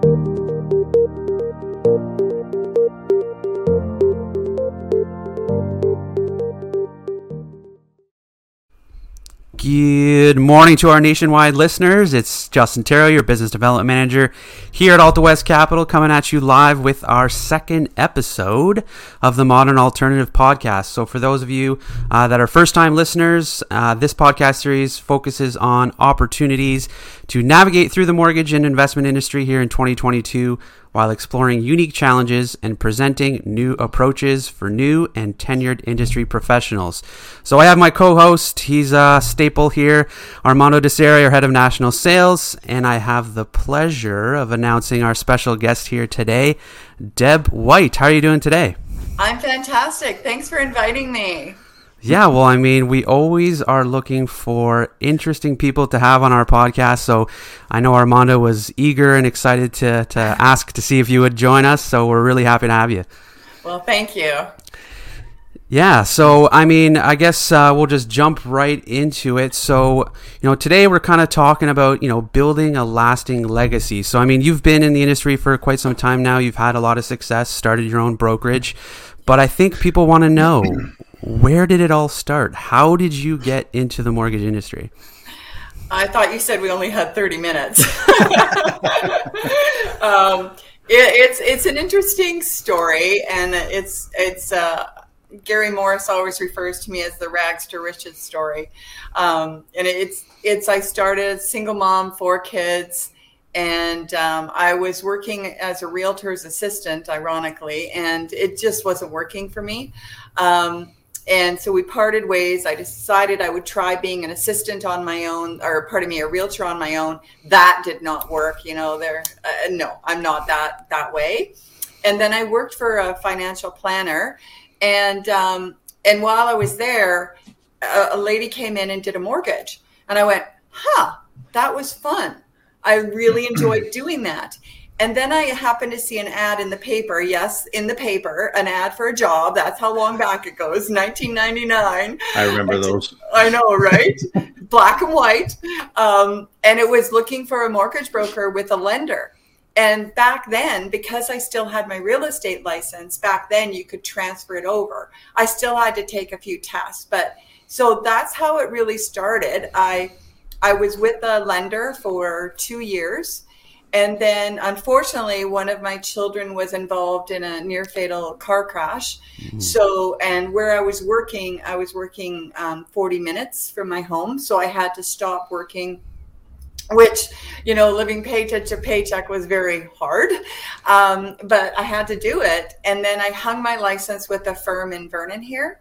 Thank you. Good morning to our nationwide listeners. It's Justin Terrell, your business development manager here at Alta West Capital, coming at you live with our second episode of the Modern Alternative Podcast. So, for those of you uh, that are first time listeners, uh, this podcast series focuses on opportunities to navigate through the mortgage and investment industry here in 2022 while exploring unique challenges and presenting new approaches for new and tenured industry professionals. So I have my co-host, he's a staple here, Armando Deseri, our head of national sales, and I have the pleasure of announcing our special guest here today, Deb White. How are you doing today? I'm fantastic. Thanks for inviting me. Yeah, well, I mean, we always are looking for interesting people to have on our podcast. So I know Armando was eager and excited to, to ask to see if you would join us. So we're really happy to have you. Well, thank you. Yeah, so I mean, I guess uh, we'll just jump right into it. So, you know, today we're kind of talking about, you know, building a lasting legacy. So, I mean, you've been in the industry for quite some time now. You've had a lot of success, started your own brokerage. But I think people want to know where did it all start? How did you get into the mortgage industry? I thought you said we only had 30 minutes. um, it, it's it's an interesting story, and it's it's uh, Gary Morris always refers to me as the rags to riches story, um, and it's it's I started single mom, four kids, and um, I was working as a realtor's assistant, ironically, and it just wasn't working for me. Um, and so we parted ways. I decided I would try being an assistant on my own, or pardon me, a realtor on my own. That did not work. You know, there. Uh, no, I'm not that that way. And then I worked for a financial planner, and um, and while I was there, a, a lady came in and did a mortgage, and I went, "Huh, that was fun. I really enjoyed doing that." And then I happened to see an ad in the paper. Yes, in the paper, an ad for a job. That's how long back it goes 1999. I remember those. I know, right? Black and white. Um, and it was looking for a mortgage broker with a lender. And back then, because I still had my real estate license, back then you could transfer it over. I still had to take a few tests. But so that's how it really started. I I was with a lender for two years and then unfortunately one of my children was involved in a near fatal car crash. Mm-hmm. so and where i was working i was working um, 40 minutes from my home. So i had to stop working which you know living paycheck to paycheck was very hard. Um, but i had to do it. And then i hung my license with a firm in vernon here.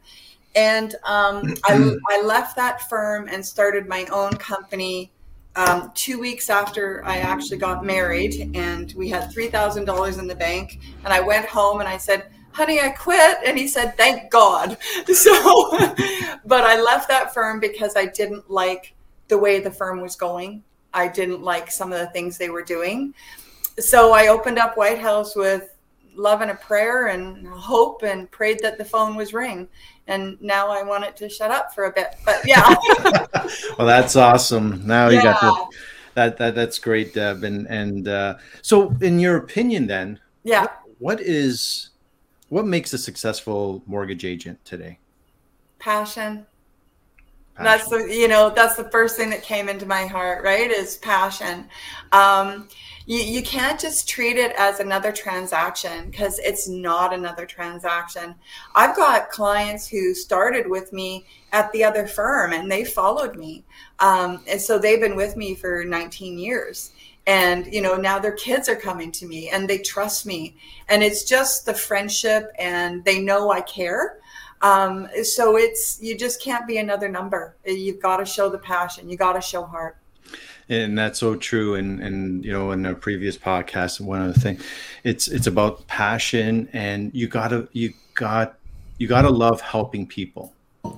And um, I, I left that firm and started my own company um, two weeks after I actually got married, and we had three thousand dollars in the bank, and I went home and I said, "Honey, I quit," and he said, "Thank God." So, but I left that firm because I didn't like the way the firm was going. I didn't like some of the things they were doing. So I opened up White House with love and a prayer and hope and prayed that the phone was ring and now I want it to shut up for a bit. But yeah. well, that's awesome. Now you got the, that that that's great, Deb. And and uh, so, in your opinion, then, yeah, what, what is what makes a successful mortgage agent today? Passion. Passion. That's the you know that's the first thing that came into my heart. Right, is passion. Um, you, you can't just treat it as another transaction because it's not another transaction. I've got clients who started with me at the other firm and they followed me. Um, and so they've been with me for 19 years. And, you know, now their kids are coming to me and they trust me. And it's just the friendship and they know I care. Um, so it's, you just can't be another number. You've got to show the passion, you got to show heart. And that's so true. And and you know in a previous podcast one other thing it's it's about passion and you gotta you got you gotta love helping people.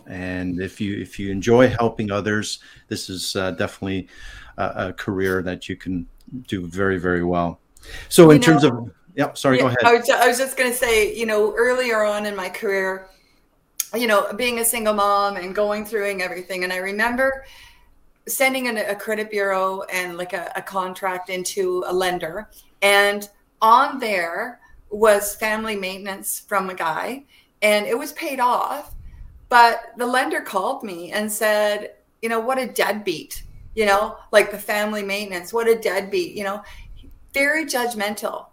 And if you if you enjoy helping others this is uh, definitely a, a, career that you can do very very well. So in terms of yeah sorry yeah, go ahead. I was, I was just going to say you know earlier on in my career you know being a single mom and going through and everything and i remember sending an, a credit bureau and like a, a contract into a lender, and on there was family maintenance from a guy, and it was paid off. But the lender called me and said, you know, what a deadbeat, you know, like the family maintenance, what a deadbeat, you know, very judgmental.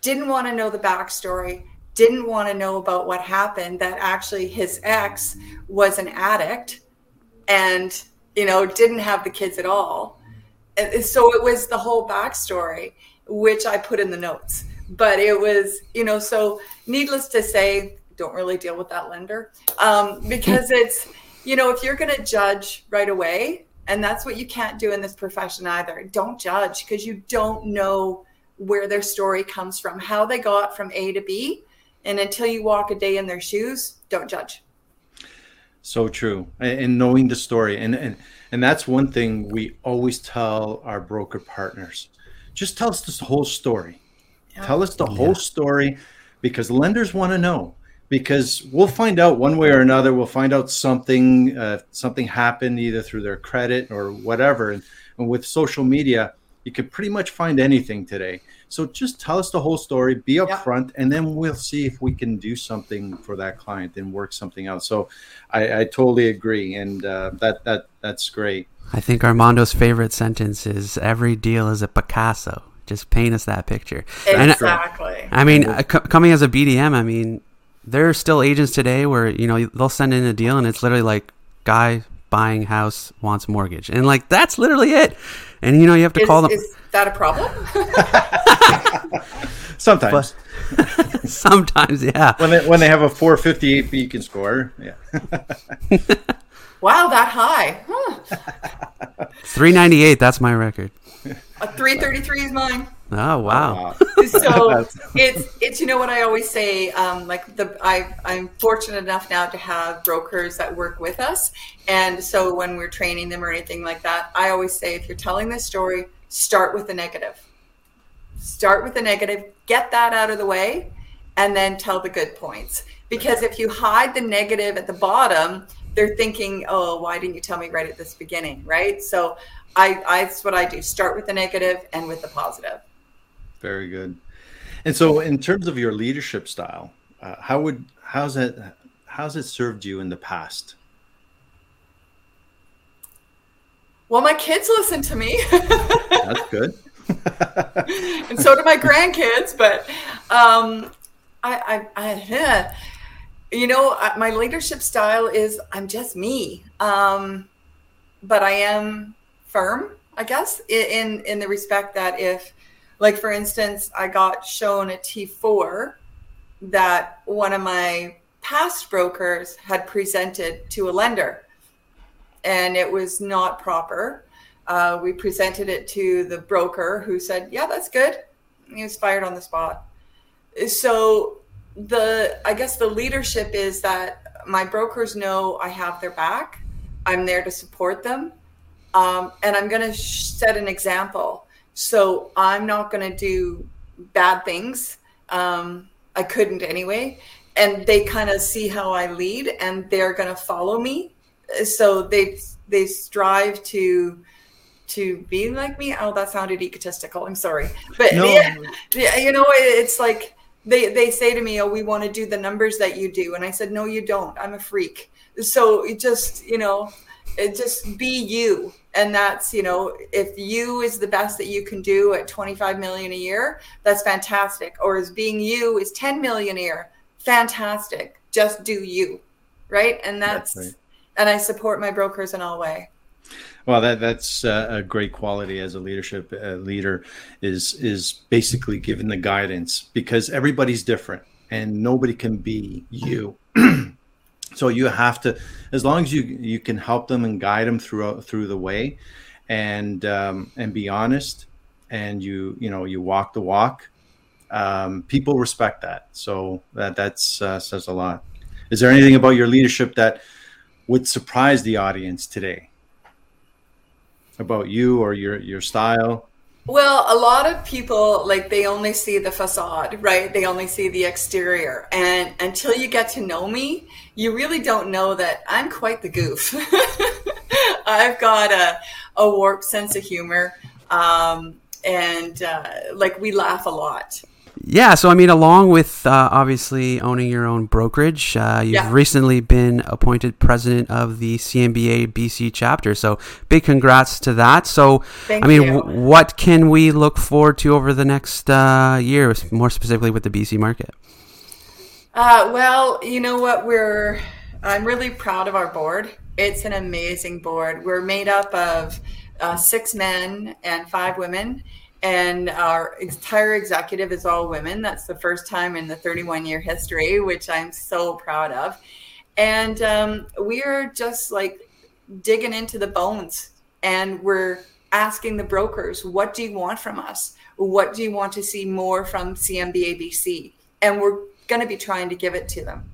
Didn't want to know the backstory, didn't want to know about what happened, that actually his ex was an addict and you know, didn't have the kids at all. And so it was the whole backstory, which I put in the notes. But it was, you know, so needless to say, don't really deal with that lender um, because it's, you know, if you're going to judge right away, and that's what you can't do in this profession either, don't judge because you don't know where their story comes from, how they got from A to B. And until you walk a day in their shoes, don't judge. So true. And knowing the story. And, and, and that's one thing we always tell our broker partners. Just tell us the whole story. Yeah. Tell us the yeah. whole story because lenders want to know because we'll find out one way or another. We'll find out something, uh, something happened either through their credit or whatever. And, and with social media, you can pretty much find anything today. So just tell us the whole story, be upfront, yeah. and then we'll see if we can do something for that client and work something out. So I, I totally agree, and uh, that that that's great. I think Armando's favorite sentence is "Every deal is a Picasso." Just paint us that picture. Exactly. And, I mean, c- coming as a BDM, I mean, there are still agents today where you know they'll send in a deal and it's literally like guy buying house wants mortgage. And like that's literally it. And you know you have to is, call them. is that a problem? Sometimes. But, sometimes yeah. When they when they have a 458 beacon score. Yeah. Wow that high. Huh. 398 that's my record. A 333 is mine Oh wow! so it's it's you know what I always say. Um, like the I I'm fortunate enough now to have brokers that work with us, and so when we're training them or anything like that, I always say if you're telling this story, start with the negative. Start with the negative, get that out of the way, and then tell the good points. Because if you hide the negative at the bottom, they're thinking, "Oh, why didn't you tell me right at this beginning?" Right? So I, I that's what I do. Start with the negative and with the positive. Very good. And so, in terms of your leadership style, uh, how would how's it how's it served you in the past? Well, my kids listen to me. That's good. and so do my grandkids. But um, I, I, I you know, my leadership style is I'm just me. Um, but I am firm, I guess, in in the respect that if like for instance, I got shown a T4 that one of my past brokers had presented to a lender, and it was not proper. Uh, we presented it to the broker, who said, "Yeah, that's good." He was fired on the spot. So the I guess the leadership is that my brokers know I have their back. I'm there to support them, um, and I'm going to sh- set an example. So I'm not going to do bad things. Um, I couldn't anyway. And they kind of see how I lead and they're going to follow me. So they they strive to to be like me. Oh, that sounded egotistical. I'm sorry, but no. yeah, you know, it's like they they say to me, "Oh, we want to do the numbers that you do," and I said, "No, you don't. I'm a freak." So it just you know, it just be you and that's you know if you is the best that you can do at 25 million a year that's fantastic. Or as being you is 10 million a year fantastic. Just do you right? And that's, that's right. and i support my brokers in all way. Well that that's uh, a great quality as a leadership uh, leader is is basically giving the guidance because everybody's different and nobody can be you so you have to as long as you you can help them and guide them through through the way and um, and be honest and you you know you walk the walk um, people respect that. So that that's uh, says a lot. Is there anything about your leadership that would surprise the audience today? About you or your your style well, a lot of people like they only see the facade, right? They only see the exterior. And until you get to know me, you really don't know that I'm quite the goof. I've got a, a warped sense of humor. Um, and uh, like we laugh a lot. Yeah, so I mean, along with uh, obviously owning your own brokerage, uh, you've Yeah. recently been appointed president of the CMBA BC chapter. So big congrats to that. So, Thank I mean, w- what can we look forward to over the next uh, year, more specifically with the BC market? Uh, well, you know what? We're I'm really proud of our board. It's an amazing board. We're made up of uh, six men and five women, and our entire executive is all women. That's the first time in the 31 year history, which I'm so proud of. And um, we are just like digging into the bones, and we're asking the brokers, "What do you want from us? What do you want to see more from CMBABC? And we're going to be trying to give it to them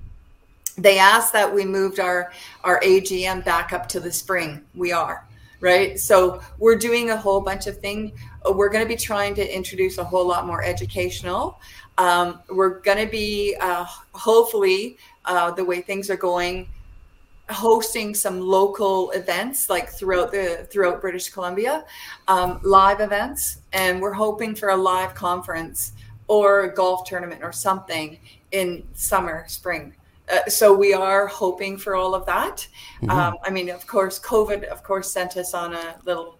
they asked that we moved our our AGM back up to the spring. We are right, so we're doing a whole bunch of things. We're going to be trying to introduce a whole lot more educational. Um, we're going to be uh, hopefully uh, the way things are going, hosting some local events like throughout the throughout British Columbia, um, live events, and we're hoping for a live conference or a golf tournament or something in summer, spring. Uh, so we are hoping for all of that. Um, I mean, of course, COVID, of course, sent us on a little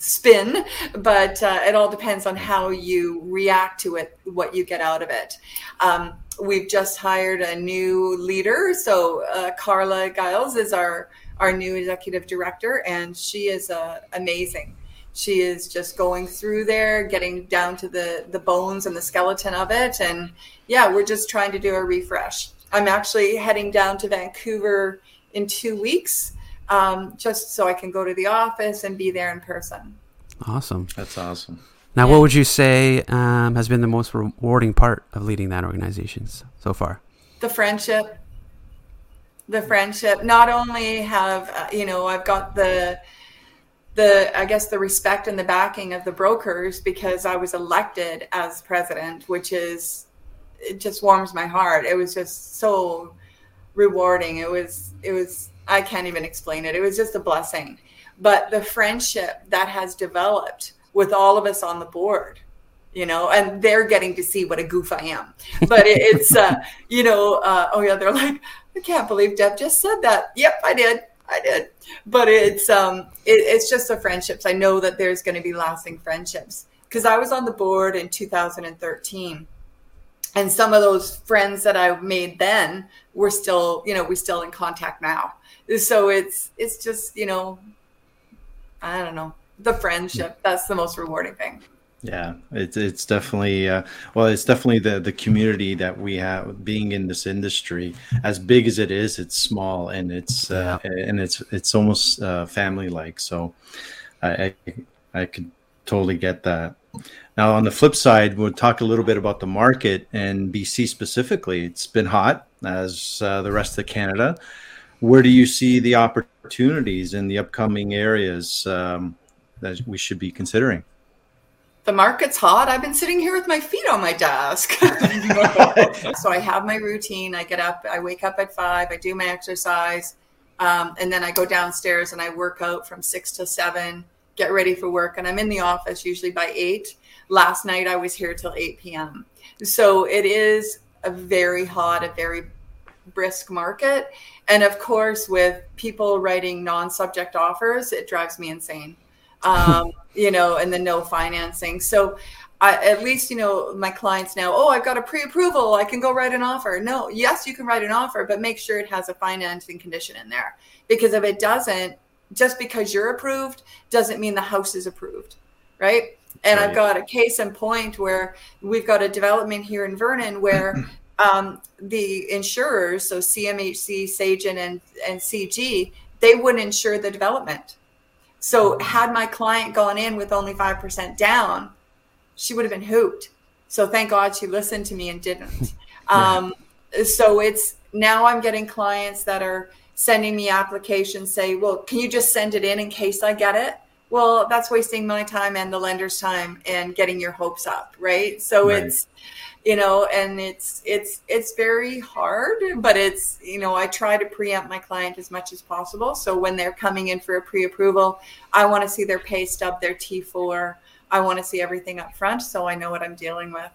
spin, but uh, it all depends on how you react to it, what you get out of it. Um, we've just hired a new leader, so uh, Carla Giles is our our new executive director, and she is uh, amazing. She is just going through there, getting down to the the bones and the skeleton of it, and yeah, we're just trying to do a refresh. I'm actually heading down to Vancouver in two weeks, um, just so I can go to the office and be there in person. Awesome. That's awesome. Now, Yeah. what would you say um, has been the most rewarding part of leading that organization so far? the friendship the friendship not only have uh, you know i've got the the i guess the respect and the backing of the brokers because i was elected as president which is it just warms my heart it was just so rewarding it was it was i can't even explain it it was just a blessing but the friendship that has developed with all of us on the board you know, and they're getting to see what a goof I am. But it, it's, uh, you know, uh, oh yeah, they're like, I can't believe Deb just said that. Yep, I did, I did. But it's, um, it, it's just the friendships. I know that there's going to be lasting friendships because I was on the board in 2013, and some of those friends that I made then were still, you know, we're still in contact now. So it's, it's just, you know, I don't know, the friendship. That's the most rewarding thing. Yeah, it's it's definitely uh, well, it's definitely the the community that we have being in this industry. As big as it is, it's small and it's uh, and it's it's almost uh, family like. So, I, I I could totally get that. Now, on the flip side, we'll talk a little bit about the market and BC specifically. It's been hot as uh, the rest of Canada. Where do you see the opportunities in the upcoming areas um, that we should be considering? the market's hot. I've been sitting here with my feet on my desk. so I have my routine. I get up, I wake up at five, I do my exercise, um, and then I go downstairs and I work out from six to seven, get ready for work. And I'm in the office usually by eight. Last night I was here till 8 p.m. So it is a very hot, a very brisk market. And of course, with people writing non subject offers, it drives me insane um, you know, and then no financing. So I, at least, you know, my clients now, oh, I've got a pre-approval. I can go write an offer. No, yes, you can write an offer, but make sure it has a financing condition in there. Because if it doesn't, just because you're approved doesn't mean the house is approved. Right. And Right. I've got a case in point where we've got a development here in Vernon where um, the insurers, so CMHC, Sagen, and, and CG, they wouldn't insure the development. So had my client gone in with only 5% down, she would have been hooped. So thank God she listened to me and didn't. Um, so it's now I'm getting clients that are sending me applications say, well, can you just send it in in case I get it? well, that's wasting my time and the lender's time and getting your hopes up, right? So right. it's you know and it's it's it's very hard but it's you know i try to preempt my client as much as possible so when they're coming in for a pre-approval i want to see their pay stub their t4 i want to see everything up front so i know what i'm dealing with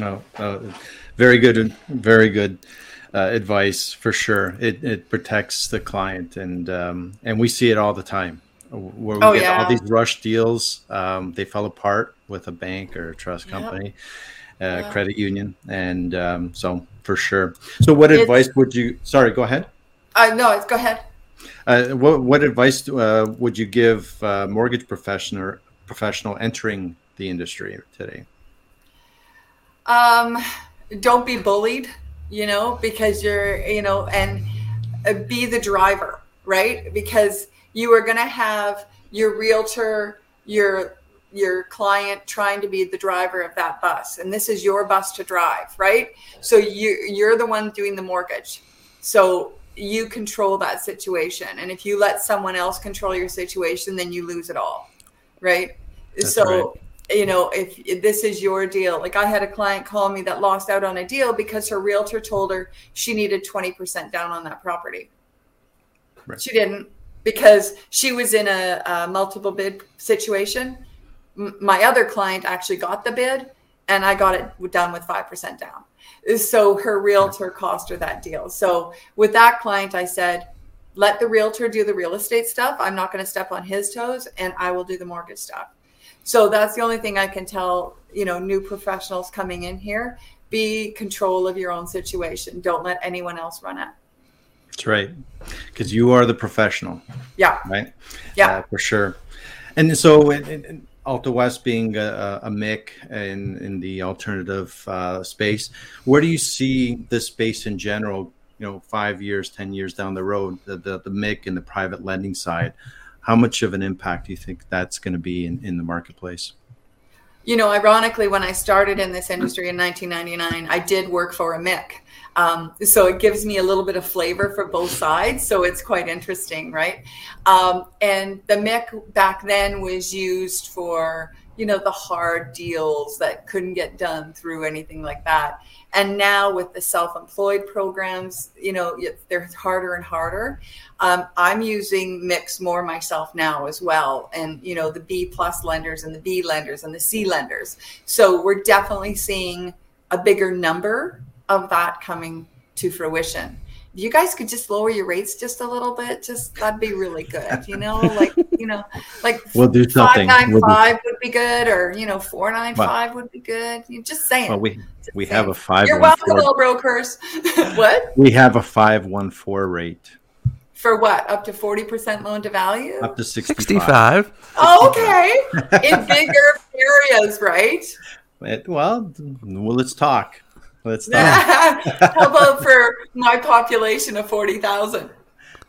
oh, oh very good very good uh, advice for sure it, it protects the client and um, and we see it all the time where we oh, get yeah. all these rush deals um, they fell apart with a bank or a trust company yep uh, credit union, and um, so for sure. So, what it's, advice would you? Sorry, go ahead. Uh, no, go ahead. Uh, what what advice uh, would you give uh, mortgage professional professional entering the industry today? Um, don't be bullied, you know, because you're, you know, and uh, be the driver, right? Because you are going to have your realtor, your your client trying to be the driver of that bus and this is your bus to drive right so you you're the one doing the mortgage so you control that situation and if you let someone else control your situation then you lose it all right That's so right. You know if, if this is your deal like i had a client call me that lost out on a deal because her realtor told her she needed 20% down on that property right. she didn't because she was in a, a multiple bid situation my other client actually got the bid and I got it done with 5% down. So her realtor cost her that deal. So with that client, I said, let the realtor do the real estate stuff. I'm not going to step on his toes and I will do the mortgage stuff. So that's the only thing I can tell, you know, new professionals coming in here, be control of your own situation. Don't let anyone else run it. That's right. Cuz you are the professional. Yeah. Right? Yeah. Uh, for sure. And so Alta West being a, a MIC in, in the alternative uh, space, where do you see this space in general, you know, five years, 10 years down the road, the, the, the MIC and the private lending side? How much of an impact do you think that's going to be in, in the marketplace? You know, ironically, when I started in this industry in 1999, I did work for a MIC. Um, so it gives me a little bit of flavor for both sides. So it's quite interesting, right? Um, and the MIC back then was used for, you know, the hard deals that couldn't get done through anything like that. And now with the self-employed programs, you know, they're harder and harder. Um, I'm using MICs more myself now as well, and you know the B plus lenders and the B lenders and the C lenders. So we're definitely seeing a bigger number of that coming to fruition. If you guys could just lower your rates just a little bit, just that'd be really good. You know, like you know, like we'll do something. Five nine we'll five do... would be good, or you know, four nine well, five would be good. You just saying. Well, we we saying. have a five. You're welcome, all brokers. what? We have a five one four rate. For what? Up to forty percent loan to value. Up to 65. 65. Oh, okay, in bigger areas, right? It, well, well, let's talk. Let's. How about for my population of 40,000?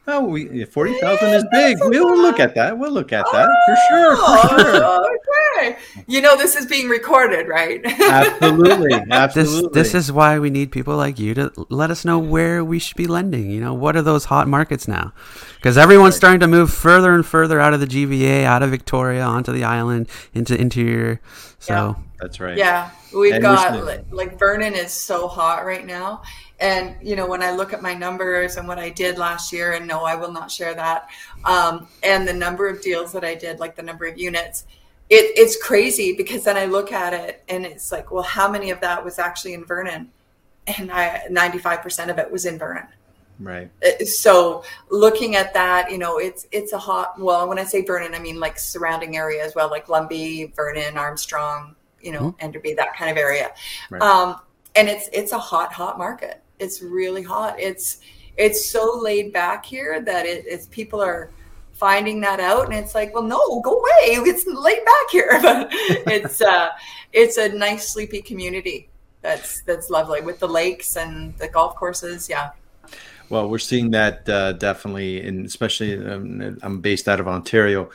Oh, we forty thousand is big. We'll look at that. We'll look at that for sure. For oh, sure. Okay. You know this is being recorded, right? absolutely, absolutely. This, this is why we need people like you to let us know where we should be lending. You know, what are those hot markets now? Because everyone's right. starting to move further and further out of the GVA, out of Victoria, onto the island, into interior. So yeah. that's right. Yeah, we've and got like Vernon is so hot right now and you know, when I look at my numbers and what I did last year, and no, I will not share that, um, and the number of deals that I did, like the number of units, it, it's crazy because then I look at it and it's like, well, how many of that was actually in Vernon? And I 95% of it was in Vernon. Right. Uh, so looking at that, you know, it's it's a hot. Well, when I say Vernon, I mean like surrounding area as well, like Lumby, Vernon, Armstrong, you know, mm-hmm. Enderby, that kind of area. Right. Um, and it's it's a hot, hot market it's really hot. It's it's so laid back here that it, it's people are finding that out and it's like well no go away. It's laid back here. But it's uh it's a nice sleepy community that's that's lovely with the lakes and the golf courses. Yeah. Well we're seeing that uh, definitely and especially um, i'm based out of ontario.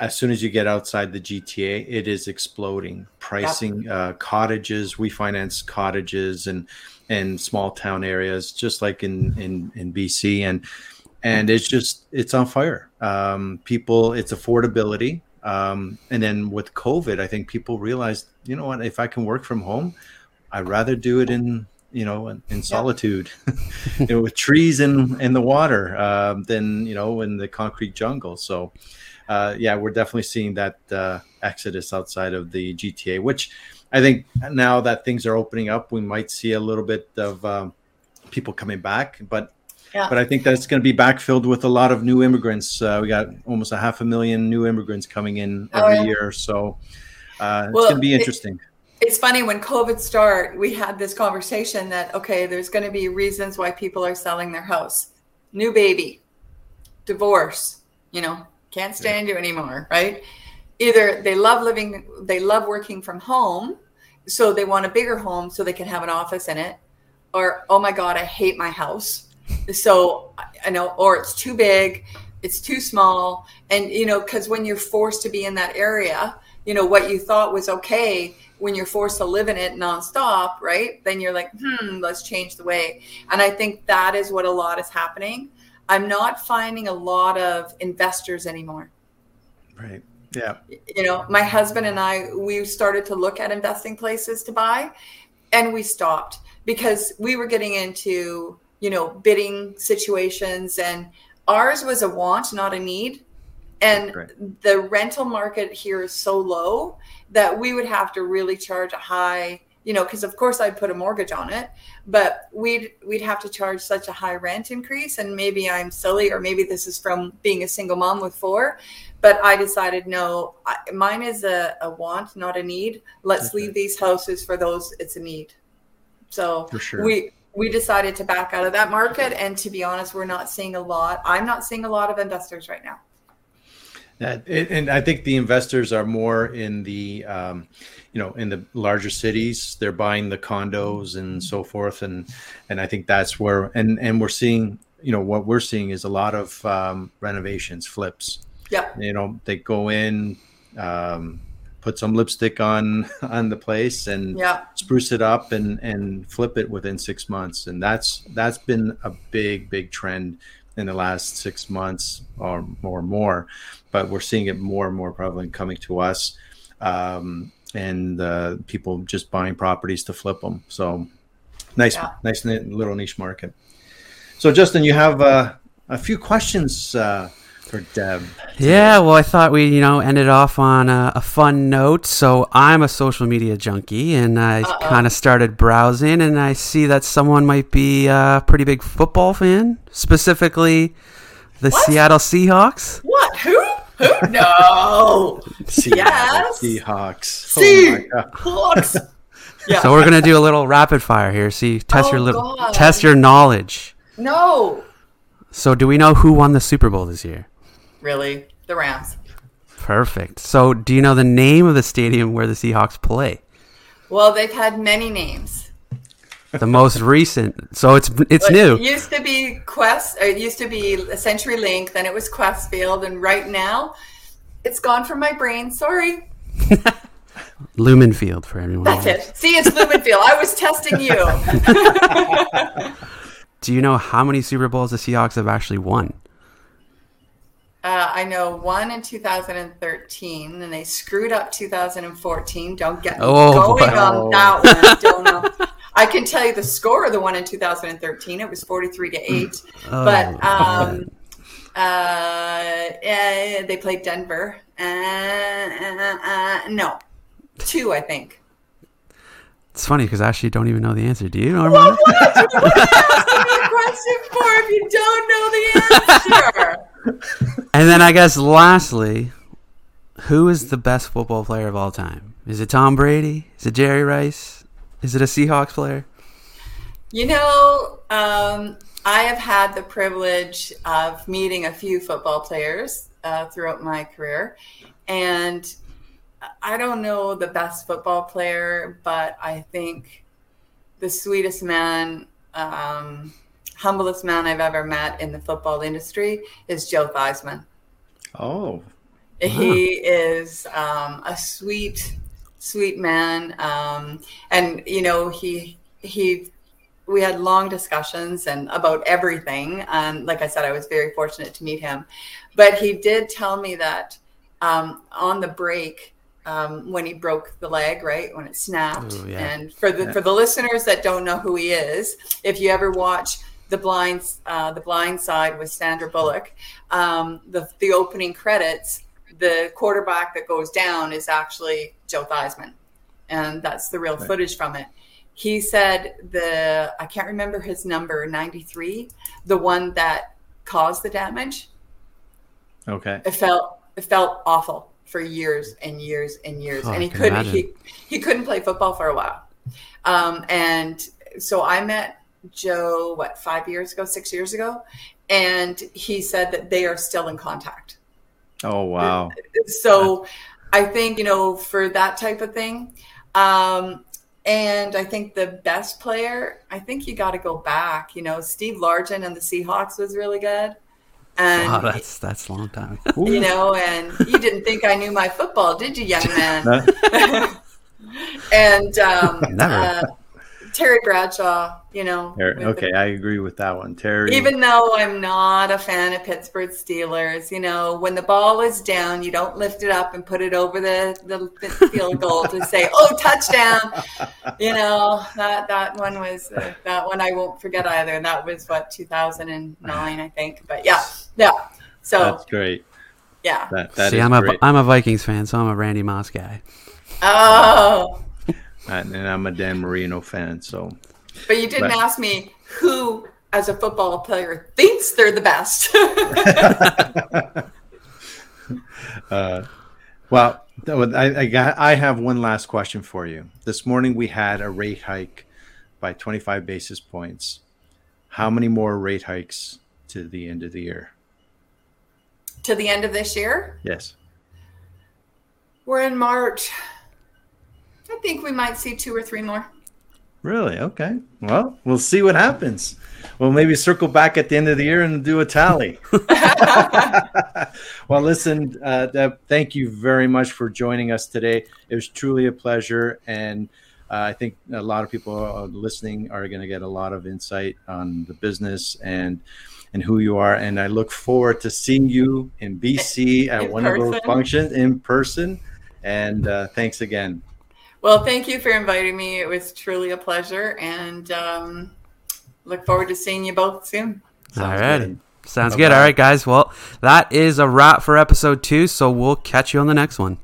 As soon as you get outside the gta it is exploding. Pricing uh, cottages we finance cottages and in small town areas, just like in in in BC, and and it's just it's on fire. Um, people, it's affordability, um, and then with COVID, I think people realized, you know what, if I can work from home, I'd rather do it in you know in, in solitude, you know, with trees and in the water um, than you know in the concrete jungle. So. Uh, yeah, we're definitely seeing that uh, exodus outside of the GTA, which I think now that things are opening up, we might see a little bit of um, people coming back. But yeah. But I think that's going to be backfilled with a lot of new immigrants. Uh, we got almost a half a million new immigrants coming in oh, every oh, yeah. year, so uh, well, it's going to be interesting. It, it's funny when COVID started, we had this conversation that okay, there's going to be reasons why people are selling their house, new baby, divorce, you know, can't stand yeah. you anymore, right? Either they love living, they love working from home, so they want a bigger home so they can have an office in it, or oh my god, I hate my house so I know, or it's too big, it's too small. And, you know, because when you're forced to be in that area, you know, what you thought was okay when you're forced to live in it nonstop, right? Then you're like, hmm, let's change the way. And I think that is what a lot is happening. I'm not finding a lot of investors anymore. Right. Yeah. You know, my husband and I, we started to look at investing places to buy and we stopped because we were getting into you know, bidding situations. And ours was a want, not a need. And right. the rental market here is so low that we would have to really charge a high, you know, because of course I'd put a mortgage on it, but we'd we'd have to charge such a high rent increase. And maybe I'm silly, or maybe this is from being a single mom with four. But I decided no, I, mine is a, a want, not a need. Let's okay. leave these houses for those it's a need. So for sure. we we decided to back out of that market. And to be honest, we're not seeing a lot. I'm not seeing a lot of investors right now. Yeah, and I think the investors are more in the, um, you know, in the larger cities. They're buying the condos and so forth, and and I think that's where and and we're seeing, you know, what we're seeing is a lot of um, renovations, flips. Yeah. You know, they go in, um, put some lipstick on on the place and yeah. spruce it up and and flip it within six months and that's that's been a big big trend in the last six months or more more but we're seeing it more and more prevalent coming to us um, and uh, people just buying properties to flip them so nice yeah. nice little niche market so justin you have uh, a few questions uh, for Deb. Yeah, well, I thought we, you know, ended off on a, a fun note. So I'm a social media junkie, and I kind of started browsing, and I see that someone might be a pretty big football fan, specifically the what? Seattle Seahawks. What? Who? Who? No. yes. Seahawks. Oh Seahawks. yeah. So we're gonna do a little rapid fire here. See, test oh, your little, God. test your knowledge. No. So, do we know who won the Super Bowl this year? Really. The Rams. Perfect. So, do you know the name of the stadium where the Seahawks play? Well, they've had many names. The most recent, so it's it's new. It used to be Qwest. it used to be CenturyLink. Then it was Qwest Field, and right now, it's gone from my brain. Sorry. Lumen Field for everyone. That's it. See, it's Lumen Field. I was testing you. Do you know how many Super Bowls the Seahawks have actually won? Uh, I know one in 2013, and they screwed up 2014. Don't get me oh, going on that one. Don't know. I can tell you the score of the one in 2013. It was 43 to eight. Oh, but um, uh, they played Denver. Uh, uh, uh, no, two, I think. It's funny because I actually don't even know the answer. Do you? Know what, what, what question for if you don't know the answer? and then I guess lastly, who is the best football player of all time? Is it Tom Brady? Is it Jerry Rice? Is it a Seahawks player? You know, um, I have had the privilege of meeting a few football players uh, throughout my career, and I don't know the best football player, but I think the sweetest man um, humblest man I've ever met in the football industry is Joe Theismann. Oh. He is um, a sweet, sweet man. Um, and, you know, he, he we had long discussions and about everything. And like I said, I was very fortunate to meet him. But he did tell me that um, on the break, um, when he broke the leg, right when it snapped. Ooh, yeah. And for the Yeah. for the listeners that don't know who he is, if you ever watch the blind uh, the blind side with Sandra Bullock, um, the the opening credits, the quarterback that goes down is actually Joe Theismann, and that's the real Right. footage from it. He said the I can't remember his number ninety three, the one that caused the damage. Okay. It felt it felt awful for years and years and years, Oh, and he couldn't imagine. he he couldn't play football for a while. Um, and so I met Joe what five years ago, six years ago, and he said that they are still in contact. Oh wow. So I think you know for that type of thing. Um, and I think the best player, I think you got to go back. You know, Steve Largent and the Seahawks was really good. And Wow, that's that's a long time. you know, and you didn't think I knew my football, did you, young man? And um, Never. uh, Terry Bradshaw, you know. There- with Okay, I agree with that one. Terry. even though I'm not a fan of Pittsburgh Steelers, you know, when the ball is down, you don't lift it up and put it over the, the field goal to say, "Oh, touchdown!" You know that that one was uh, that one I won't forget either. And that was what 2009, I think. But yeah, yeah. So that's great. yeah. That that See, is I'm a great. am a Vikings fan, so I'm a Randy Moss guy. Oh, and and I'm a Dan Marino fan, so but you didn't Right. ask me who, as a football player, thinks they're the best. uh, well, I, I got I have one last question for you. This morning we had a rate hike by 25 basis points. How many more rate hikes to the end of the year? to the end of this year, Yes. we're in March. I think we might see two or three more. Really? Okay. Well, we'll see what happens. We'll maybe circle back at the end of the year and do a tally. well, listen, uh, Deb, thank you very much for joining us today. It was truly a pleasure. And uh, I think a lot of people uh, listening are going to get a lot of insight on the business and and who you are. And I look forward to seeing you in BC at In one of those functions in person. And uh, thanks again. Well, thank you for inviting me. It was truly a pleasure, and um, look forward to seeing you both soon. All Sounds right. good. Sounds Bye-bye. good. All right, guys. Well, that is a wrap for episode two. So we'll catch you on the next one.